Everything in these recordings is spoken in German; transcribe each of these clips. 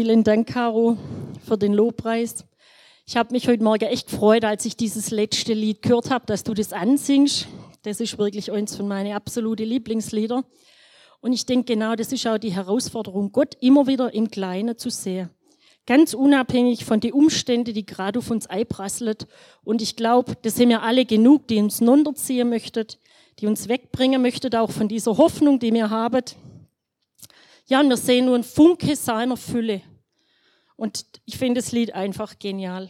vielen Dank, Caro, für den Lobpreis. Ich habe mich heute Morgen echt gefreut, als ich dieses letzte Lied gehört habe, dass du das ansingst. Das ist wirklich eins von meinen absoluten Lieblingslieder. Und ich denke, genau das ist auch die Herausforderung, Gott immer wieder im Kleinen zu sehen. Ganz unabhängig von den Umständen, die gerade auf uns einprasseln. Und ich glaube, das sind wir alle genug, die uns runterziehen möchten, die uns wegbringen möchten, auch von dieser Hoffnung, die wir haben. Ja, und wir sehen nur einen Funke seiner Fülle. Und ich finde das Lied einfach genial.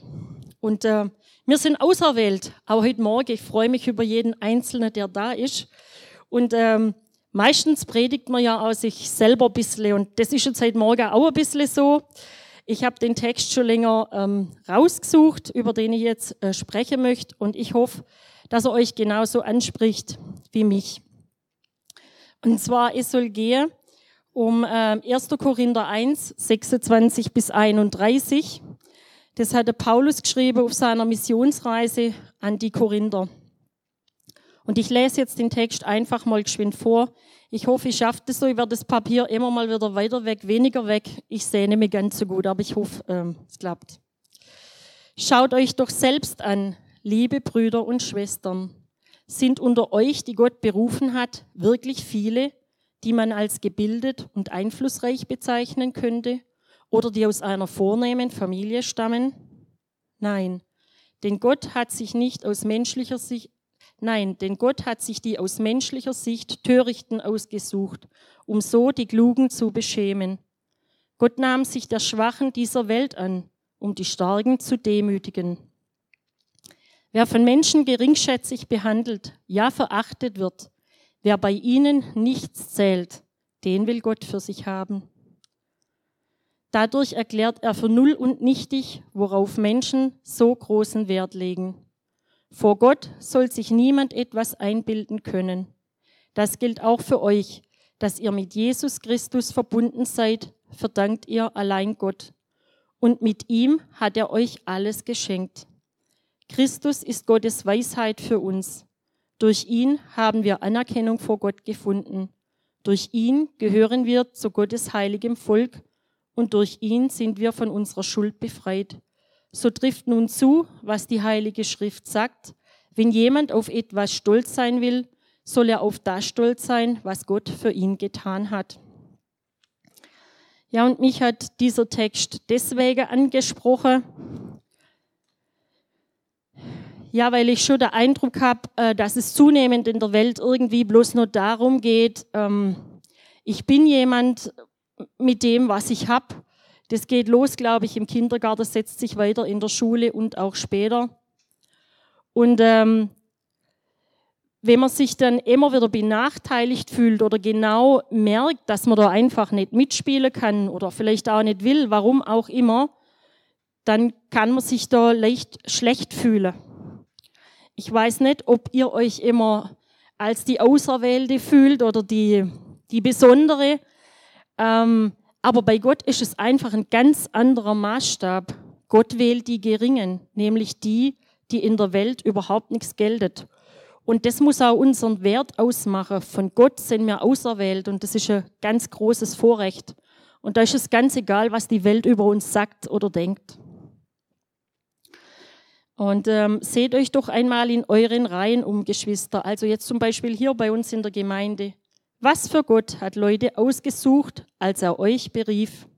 Und äh, wir sind auserwählt, auch heute Morgen. Ich freue mich über jeden Einzelnen, der da ist. Und ähm, meistens predigt man ja aus sich selber ein bisschen. Und das ist jetzt heute Morgen auch ein bisschen so. Ich habe den Text schon länger ähm, rausgesucht, über den ich jetzt äh, sprechen möchte. Und ich hoffe, dass er euch genauso anspricht wie mich. Und zwar, es soll gehen um äh, 1. Korinther 1, 26 bis 31. Das hatte Paulus geschrieben auf seiner Missionsreise an die Korinther. Und ich lese jetzt den Text einfach mal geschwind vor. Ich hoffe, ich schaffe das so. Ich werde das Papier immer mal wieder weiter weg, weniger weg. Ich sehe nicht ganz so gut, aber ich hoffe, ähm, es klappt. Schaut euch doch selbst an, liebe Brüder und Schwestern. Sind unter euch, die Gott berufen hat, wirklich viele, die man als gebildet und einflussreich bezeichnen könnte oder die aus einer vornehmen Familie stammen? Nein, denn Gott hat sich nicht aus menschlicher Sicht Nein, denn Gott hat sich die aus menschlicher Sicht Törichten ausgesucht, um so die Klugen zu beschämen. Gott nahm sich der Schwachen dieser Welt an, um die Starken zu demütigen. Wer von Menschen geringschätzig behandelt, ja verachtet wird, wer bei ihnen nichts zählt, den will Gott für sich haben. Dadurch erklärt er für null und nichtig, worauf Menschen so großen Wert legen. Vor Gott soll sich niemand etwas einbilden können. Das gilt auch für euch, dass ihr mit Jesus Christus verbunden seid, verdankt ihr allein Gott. Und mit ihm hat er euch alles geschenkt. Christus ist Gottes Weisheit für uns. Durch ihn haben wir Anerkennung vor Gott gefunden. Durch ihn gehören wir zu Gottes heiligem Volk und durch ihn sind wir von unserer Schuld befreit. So trifft nun zu, was die Heilige Schrift sagt. Wenn jemand auf etwas stolz sein will, soll er auf das stolz sein, was Gott für ihn getan hat. Ja, und mich hat dieser Text deswegen angesprochen, ja, weil ich schon den Eindruck habe, äh, dass es zunehmend in der Welt irgendwie bloß nur darum geht, ähm, ich bin jemand mit dem, was ich habe. Das geht los, glaube ich, im Kindergarten, setzt sich weiter in der Schule und auch später. Und ähm, wenn man sich dann immer wieder benachteiligt fühlt oder genau merkt, dass man da einfach nicht mitspielen kann oder vielleicht auch nicht will, warum auch immer, dann kann man sich da leicht schlecht fühlen. Ich weiß nicht, ob ihr euch immer als die Auserwählte fühlt oder die, die Besondere. Ähm, aber bei Gott ist es einfach ein ganz anderer Maßstab. Gott wählt die Geringen, nämlich die, die in der Welt überhaupt nichts geltet. Und das muss auch unseren Wert ausmachen. Von Gott sind wir auserwählt und das ist ein ganz großes Vorrecht. Und da ist es ganz egal, was die Welt über uns sagt oder denkt. Und ähm, seht euch doch einmal in euren Reihen um, Geschwister. Also jetzt zum Beispiel hier bei uns in der Gemeinde. Was für Gott hat Leute ausgesucht, als er euch berief?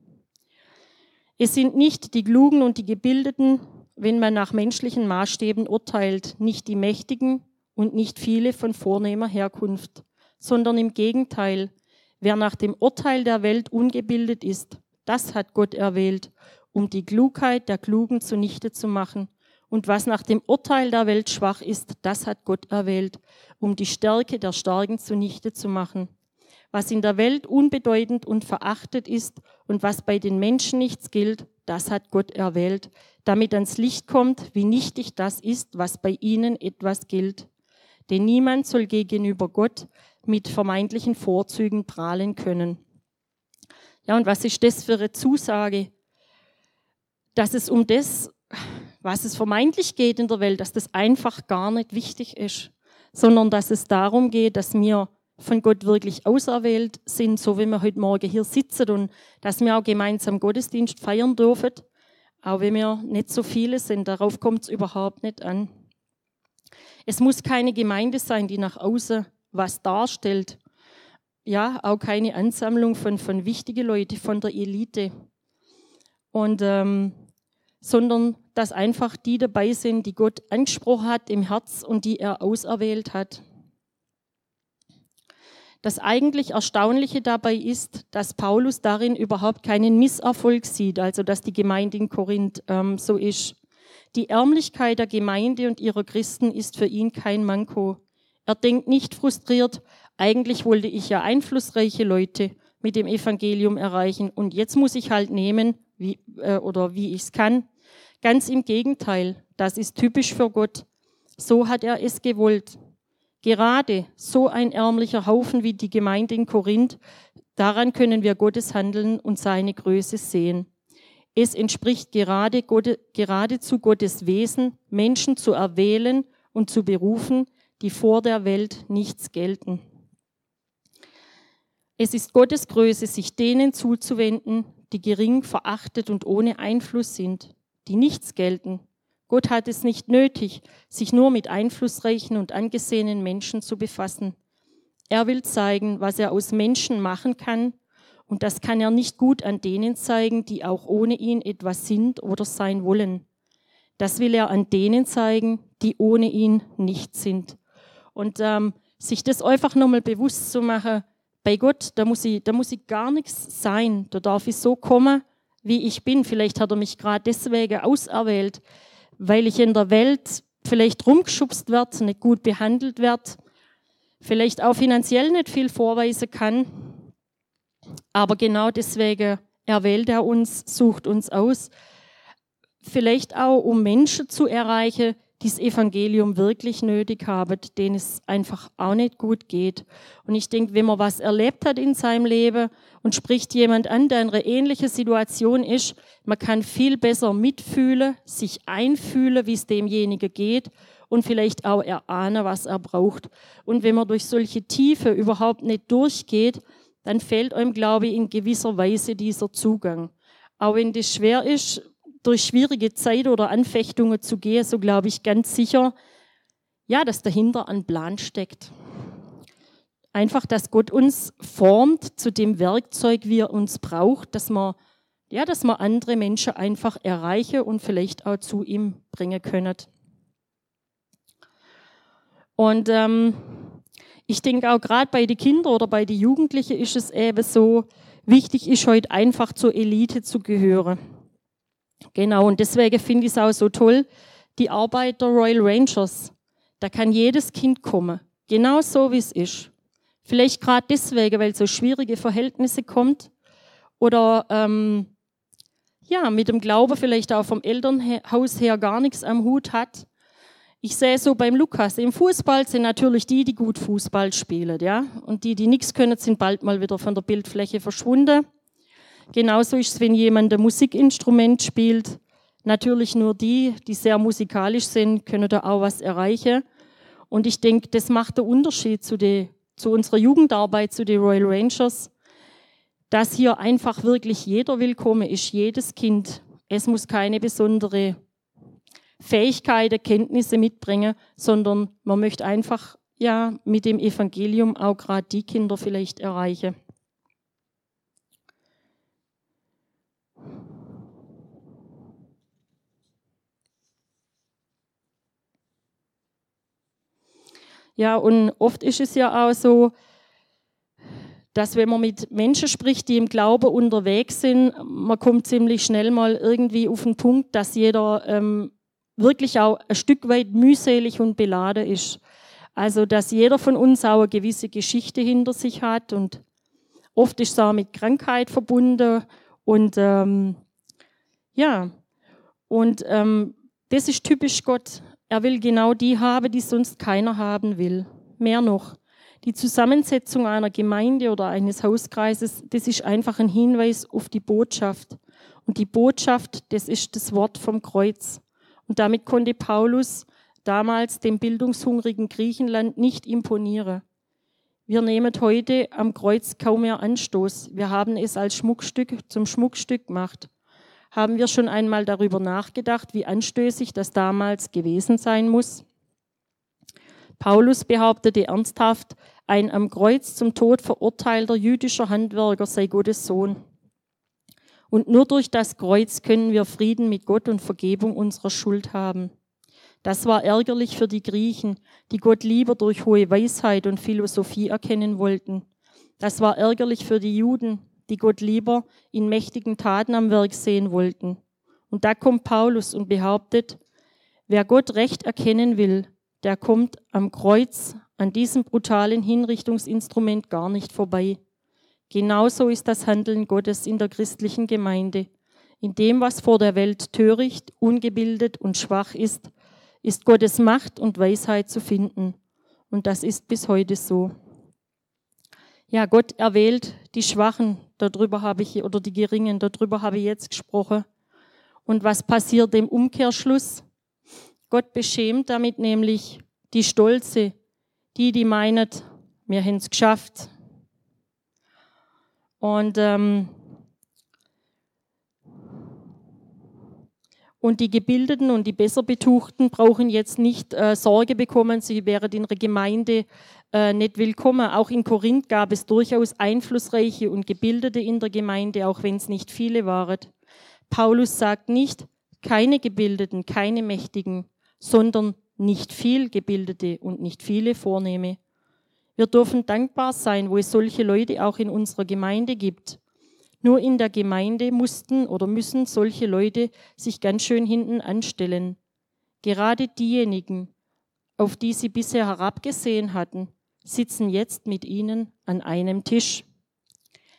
Es sind nicht die Klugen und die Gebildeten, wenn man nach menschlichen Maßstäben urteilt, nicht die Mächtigen und nicht viele von vornehmer Herkunft, sondern im Gegenteil, wer nach dem Urteil der Welt ungebildet ist, das hat Gott erwählt, um die Klugheit der Klugen zunichte zu machen und was nach dem Urteil der Welt schwach ist, das hat Gott erwählt, um die Stärke der Starken zunichte zu machen. Was in der Welt unbedeutend und verachtet ist und was bei den Menschen nichts gilt, das hat Gott erwählt, damit ans Licht kommt, wie nichtig das ist, was bei ihnen etwas gilt. Denn niemand soll gegenüber Gott mit vermeintlichen Vorzügen prahlen können. Ja, und was ist das für eine Zusage? Dass es um das was es vermeintlich geht in der Welt, dass das einfach gar nicht wichtig ist, sondern dass es darum geht, dass wir von Gott wirklich auserwählt sind, so wie wir heute Morgen hier sitzen und dass wir auch gemeinsam Gottesdienst feiern dürfen, auch wenn wir nicht so viele sind. Darauf kommt es überhaupt nicht an. Es muss keine Gemeinde sein, die nach außen was darstellt. Ja, auch keine Ansammlung von, von wichtigen Leuten, von der Elite. Und, ähm, sondern dass einfach die dabei sind, die Gott angesprochen hat im Herz und die er auserwählt hat. Das eigentlich Erstaunliche dabei ist, dass Paulus darin überhaupt keinen Misserfolg sieht, also dass die Gemeinde in Korinth ähm, so ist. Die Ärmlichkeit der Gemeinde und ihrer Christen ist für ihn kein Manko. Er denkt nicht frustriert, eigentlich wollte ich ja einflussreiche Leute mit dem Evangelium erreichen und jetzt muss ich halt nehmen, wie, äh, oder wie ich es kann. Ganz im Gegenteil, das ist typisch für Gott. So hat er es gewollt. Gerade so ein ärmlicher Haufen wie die Gemeinde in Korinth, daran können wir Gottes Handeln und seine Größe sehen. Es entspricht gerade, geradezu Gottes Wesen, Menschen zu erwählen und zu berufen, die vor der Welt nichts gelten. Es ist Gottes Größe, sich denen zuzuwenden, die gering, verachtet und ohne Einfluss sind, die nichts gelten, Gott hat es nicht nötig, sich nur mit einflussreichen und angesehenen Menschen zu befassen. Er will zeigen, was er aus Menschen machen kann, und das kann er nicht gut an denen zeigen, die auch ohne ihn etwas sind oder sein wollen. Das will er an denen zeigen, die ohne ihn nichts sind. Und ähm, sich das einfach nochmal bewusst zu machen, bei Gott, da muss, ich, da muss ich gar nichts sein. Da darf ich so kommen, wie ich bin. Vielleicht hat er mich gerade deswegen auserwählt, weil ich in der Welt vielleicht rumgeschubst werde, nicht gut behandelt werde, vielleicht auch finanziell nicht viel vorweisen kann. Aber genau deswegen erwählt er uns, sucht uns aus, vielleicht auch um Menschen zu erreichen, die das Evangelium wirklich nötig haben, denen es einfach auch nicht gut geht. Und ich denke, wenn man was erlebt hat in seinem Leben und spricht jemand an, der in einer ähnlichen Situation ist, man kann viel besser mitfühlen, sich einfühlen, wie es demjenigen geht und vielleicht auch erahnen, was er braucht. Und wenn man durch solche Tiefe überhaupt nicht durchgeht, dann fehlt einem, glaube ich, in gewisser Weise dieser Zugang. Auch wenn das schwer ist, durch schwierige Zeit oder Anfechtungen zu gehen, so glaube ich ganz sicher, ja, dass dahinter ein Plan steckt. Einfach, dass Gott uns formt zu dem Werkzeug, wie er uns braucht, dass man, ja, dass man andere Menschen einfach erreiche und vielleicht auch zu ihm bringen können. Und ähm, ich denke auch gerade bei den Kindern oder bei den Jugendlichen ist es eben so, wichtig ist heute einfach zur Elite zu gehören. Genau, und deswegen finde ich es auch so toll, die Arbeit der Royal Rangers. Da kann jedes Kind kommen, genau so wie es ist. Vielleicht gerade deswegen, weil so schwierige Verhältnisse kommt oder ähm, ja, mit dem Glauben vielleicht auch vom Elternhaus her gar nichts am Hut hat. Ich sehe so beim Lukas, im Fußball sind natürlich die, die gut Fußball spielen, ja, und die, die nichts können, sind bald mal wieder von der Bildfläche verschwunden. Genauso ist es, wenn jemand ein Musikinstrument spielt. Natürlich nur die, die sehr musikalisch sind, können da auch was erreichen. Und ich denke, das macht den Unterschied zu, die, zu unserer Jugendarbeit, zu den Royal Rangers, dass hier einfach wirklich jeder willkommen ist, jedes Kind. Es muss keine besondere Fähigkeiten, Kenntnisse mitbringen, sondern man möchte einfach ja mit dem Evangelium auch gerade die Kinder vielleicht erreichen. Ja, und oft ist es ja auch so, dass wenn man mit Menschen spricht, die im Glauben unterwegs sind, man kommt ziemlich schnell mal irgendwie auf den Punkt, dass jeder ähm, wirklich auch ein Stück weit mühselig und beladen ist. Also, dass jeder von uns auch eine gewisse Geschichte hinter sich hat und oft ist es auch mit Krankheit verbunden und ähm, ja, und ähm, das ist typisch Gott. Er will genau die haben, die sonst keiner haben will. Mehr noch. Die Zusammensetzung einer Gemeinde oder eines Hauskreises, das ist einfach ein Hinweis auf die Botschaft. Und die Botschaft, das ist das Wort vom Kreuz. Und damit konnte Paulus damals dem bildungshungrigen Griechenland nicht imponieren. wir nehmen heute am Kreuz kaum mehr Anstoß. Wir haben es als Schmuckstück zum Schmuckstück gemacht. Haben wir schon einmal darüber nachgedacht, wie anstößig das damals gewesen sein muss? Paulus behauptete ernsthaft, ein am Kreuz zum Tod verurteilter jüdischer Handwerker sei Gottes Sohn. Und nur durch das Kreuz können wir Frieden mit Gott und Vergebung unserer Schuld haben. Das war ärgerlich für die Griechen, die Gott lieber durch hohe Weisheit und Philosophie erkennen wollten. Das war ärgerlich für die Juden, die Gott lieber in mächtigen Taten am Werk sehen wollten. Und da kommt Paulus und behauptet, wer Gott recht erkennen will, der kommt am Kreuz an diesem brutalen Hinrichtungsinstrument gar nicht vorbei. Genauso ist das Handeln Gottes in der christlichen Gemeinde. In dem, was vor der Welt töricht, ungebildet und schwach ist, ist Gottes Macht und Weisheit zu finden. Und das ist bis heute so. Ja, Gott erwählt die Schwachen, darüber habe ich, oder die Geringen, darüber habe ich jetzt gesprochen. Und was passiert im Umkehrschluss? Gott beschämt damit nämlich die Stolze, die, die meinen, wir haben es geschafft. Und ähm, Und die Gebildeten und die besser Betuchten brauchen jetzt nicht äh, Sorge bekommen, sie wären in der Gemeinde äh, nicht willkommen. Auch in Korinth gab es durchaus einflussreiche und Gebildete in der Gemeinde, auch wenn es nicht viele waren. Paulus sagt nicht, keine Gebildeten, keine Mächtigen, sondern nicht viel Gebildete und nicht viele Vornehme. Wir dürfen dankbar sein, wo es solche Leute auch in unserer Gemeinde gibt. Nur in der Gemeinde mussten oder müssen solche Leute sich ganz schön hinten anstellen. Gerade diejenigen, auf die sie bisher herabgesehen hatten, sitzen jetzt mit ihnen an einem Tisch.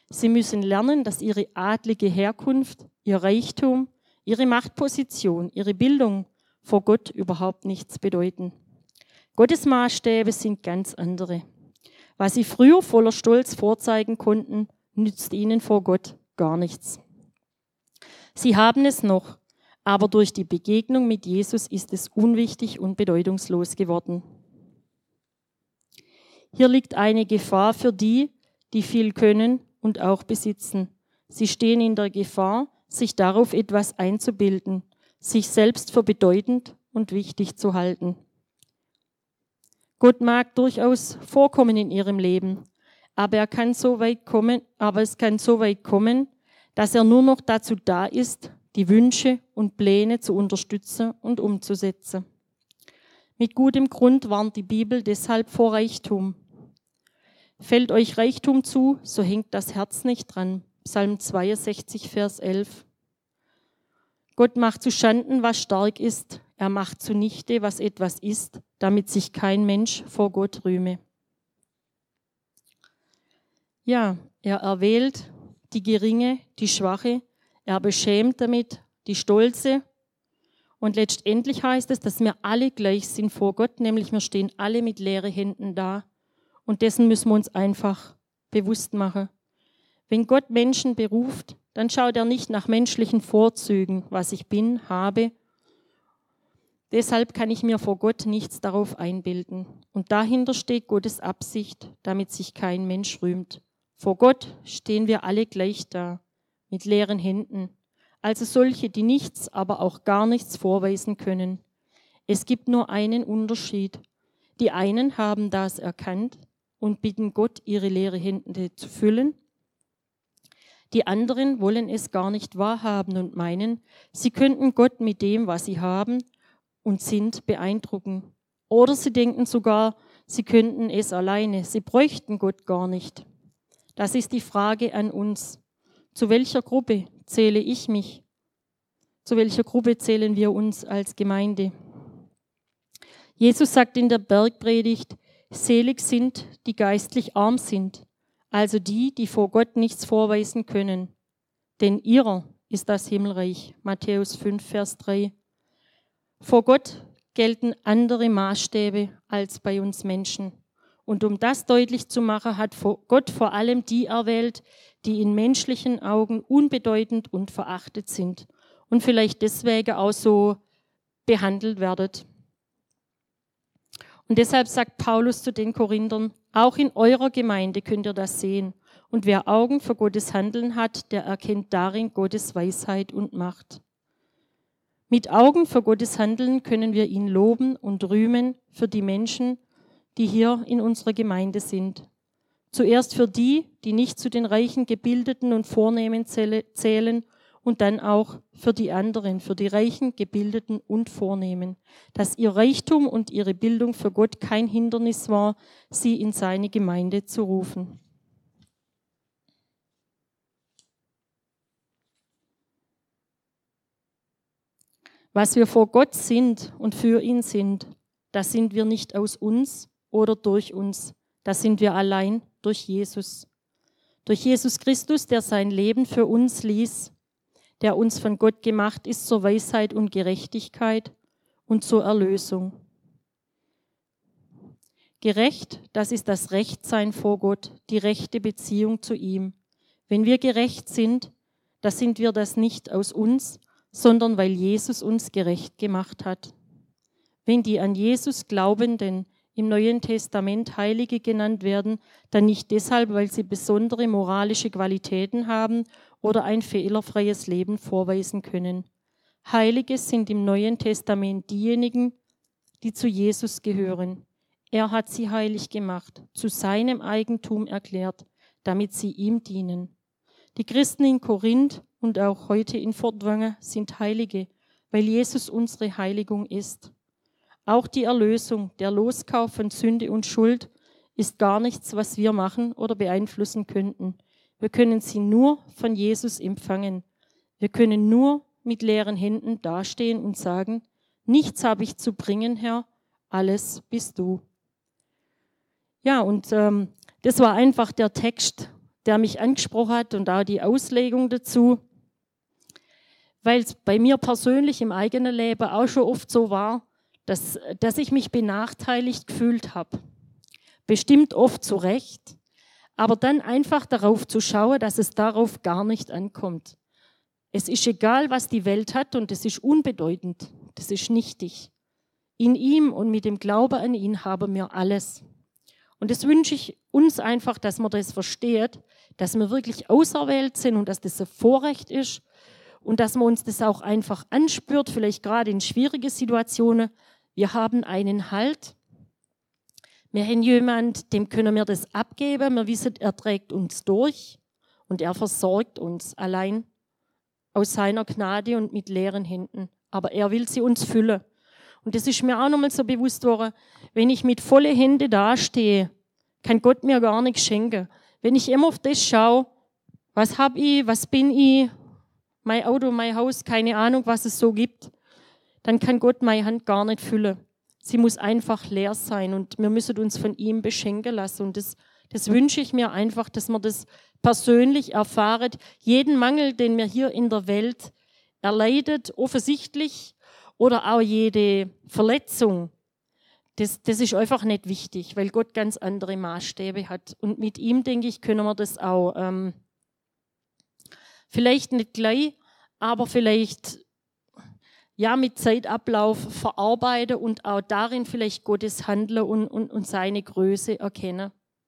Sie müssen lernen, dass ihre adlige Herkunft, ihr Reichtum, ihre Machtposition, ihre Bildung vor Gott überhaupt nichts bedeuten. Gottes Maßstäbe sind ganz andere. Was sie früher voller Stolz vorzeigen konnten, nützt ihnen vor Gott gar nichts. Sie haben es noch, aber durch die Begegnung mit Jesus ist es unwichtig und bedeutungslos geworden. Hier liegt eine Gefahr für die, die viel können und auch besitzen. Sie stehen in der Gefahr, sich darauf etwas einzubilden, sich selbst für bedeutend und wichtig zu halten. Gott mag durchaus vorkommen in ihrem Leben, aber er kann so weit kommen, aber es kann so weit kommen, dass er nur noch dazu da ist, die Wünsche und Pläne zu unterstützen und umzusetzen. Mit gutem Grund warnt die Bibel deshalb vor Reichtum. Fällt euch Reichtum zu, so hängt das Herz nicht dran. Psalm 62, Vers 11. Gott macht zu Schanden, was stark ist. Er macht zunichte, was etwas ist, damit sich kein Mensch vor Gott rühme. Ja, er erwählt die Geringe, die Schwache, er beschämt damit die Stolze. Und letztendlich heißt es, dass wir alle gleich sind vor Gott, nämlich wir stehen alle mit leeren Händen da. Und dessen müssen wir uns einfach bewusst machen. Wenn Gott Menschen beruft, dann schaut er nicht nach menschlichen Vorzügen, was ich bin, habe. Deshalb kann ich mir vor Gott nichts darauf einbilden. Und dahinter steht Gottes Absicht, damit sich kein Mensch rühmt. Vor Gott stehen wir alle gleich da, mit leeren Händen, also solche, die nichts, aber auch gar nichts vorweisen können. Es gibt nur einen Unterschied. Die einen haben das erkannt und bitten Gott, ihre leeren Hände zu füllen. Die anderen wollen es gar nicht wahrhaben und meinen, sie könnten Gott mit dem, was sie haben und sind, beeindrucken. Oder sie denken sogar, sie könnten es alleine, sie bräuchten Gott gar nicht. Das ist die Frage an uns. Zu welcher Gruppe zähle ich mich? Zu welcher Gruppe zählen wir uns als Gemeinde? Jesus sagt in der Bergpredigt, selig sind, die geistlich arm sind, also die, die vor Gott nichts vorweisen können. Denn ihrer ist das Himmelreich. Matthäus 5, Vers 3. Vor Gott gelten andere Maßstäbe als bei uns Menschen. Und um das deutlich zu machen, hat Gott vor allem die erwählt, die in menschlichen Augen unbedeutend und verachtet sind und vielleicht deswegen auch so behandelt werden. Und deshalb sagt Paulus zu den Korinthern, Auch in eurer Gemeinde könnt ihr das sehen. Und wer Augen für Gottes Handeln hat, der erkennt darin Gottes Weisheit und Macht. Mit Augen für Gottes Handeln können wir ihn loben und rühmen für die Menschen, die hier in unserer Gemeinde sind. Zuerst für die, die nicht zu den reichen, gebildeten und vornehmen zählen und dann auch für die anderen, für die Reichen, Gebildeten und Vornehmen, dass ihr Reichtum und ihre Bildung für Gott kein Hindernis war, sie in seine Gemeinde zu rufen. Was wir vor Gott sind und für ihn sind, das sind wir nicht aus uns oder durch uns, das sind wir allein durch Jesus. Durch Jesus Christus, der sein Leben für uns ließ der uns von Gott gemacht ist zur Weisheit und Gerechtigkeit und zur Erlösung. Gerecht, das ist das Rechtsein vor Gott, die rechte Beziehung zu ihm. Wenn wir gerecht sind, da sind wir das nicht aus uns, sondern weil Jesus uns gerecht gemacht hat. Wenn die an Jesus Glaubenden im Neuen Testament Heilige genannt werden, dann nicht deshalb, weil sie besondere moralische Qualitäten haben oder ein fehlerfreies Leben vorweisen können. Heilige sind im Neuen Testament diejenigen, die zu Jesus gehören. Er hat sie heilig gemacht, zu seinem Eigentum erklärt, damit sie ihm dienen. Die Christen in Korinth und auch heute in Fortwange sind Heilige, weil Jesus unsere Heiligung ist. Auch die Erlösung, der Loskauf von Sünde und Schuld ist gar nichts, was wir machen oder beeinflussen könnten. Wir können sie nur von Jesus empfangen. Wir können nur mit leeren Händen dastehen und sagen, nichts habe ich zu bringen, Herr, alles bist du. Ja, und ähm, das war einfach der Text, der mich angesprochen hat und auch die Auslegung dazu, weil es bei mir persönlich im eigenen Leben auch schon oft so war, dass, dass ich mich benachteiligt gefühlt habe. Bestimmt oft zu Recht, aber dann einfach darauf zu schauen, dass es darauf gar nicht ankommt. Es ist egal, was die Welt hat und es ist unbedeutend, das ist nichtig. In ihm und mit dem Glaube an ihn haben wir alles. Und das wünsche ich uns einfach, dass man das versteht, dass wir wirklich auserwählt sind und dass das ein Vorrecht ist und dass man uns das auch einfach anspürt, vielleicht gerade in schwierigen Situationen. Wir haben einen Halt, wir haben jemand, dem können wir das abgeben. Wir wissen, er trägt uns durch und er versorgt uns allein aus seiner Gnade und mit leeren Händen. Aber er will sie uns füllen. Und das ist mir auch nochmal so bewusst worden, wenn ich mit volle Hände dastehe, kann Gott mir gar nichts schenken. Wenn ich immer auf das schaue, was hab ich, was bin ich, mein Auto, mein Haus, keine Ahnung, was es so gibt, dann kann Gott meine Hand gar nicht füllen. Sie muss einfach leer sein und wir müssen uns von ihm beschenken lassen. Und das, das wünsche ich mir einfach, dass man das persönlich erfahrt. Jeden Mangel, den wir hier in der Welt erleidet, offensichtlich, oder auch jede Verletzung, das, das ist einfach nicht wichtig, weil Gott ganz andere Maßstäbe hat. Und mit ihm, denke ich, können wir das auch ähm, vielleicht nicht gleich, aber vielleicht ja mit Zeitablauf verarbeite und auch darin vielleicht Gottes Handeln und, und, und seine Größe erkenne.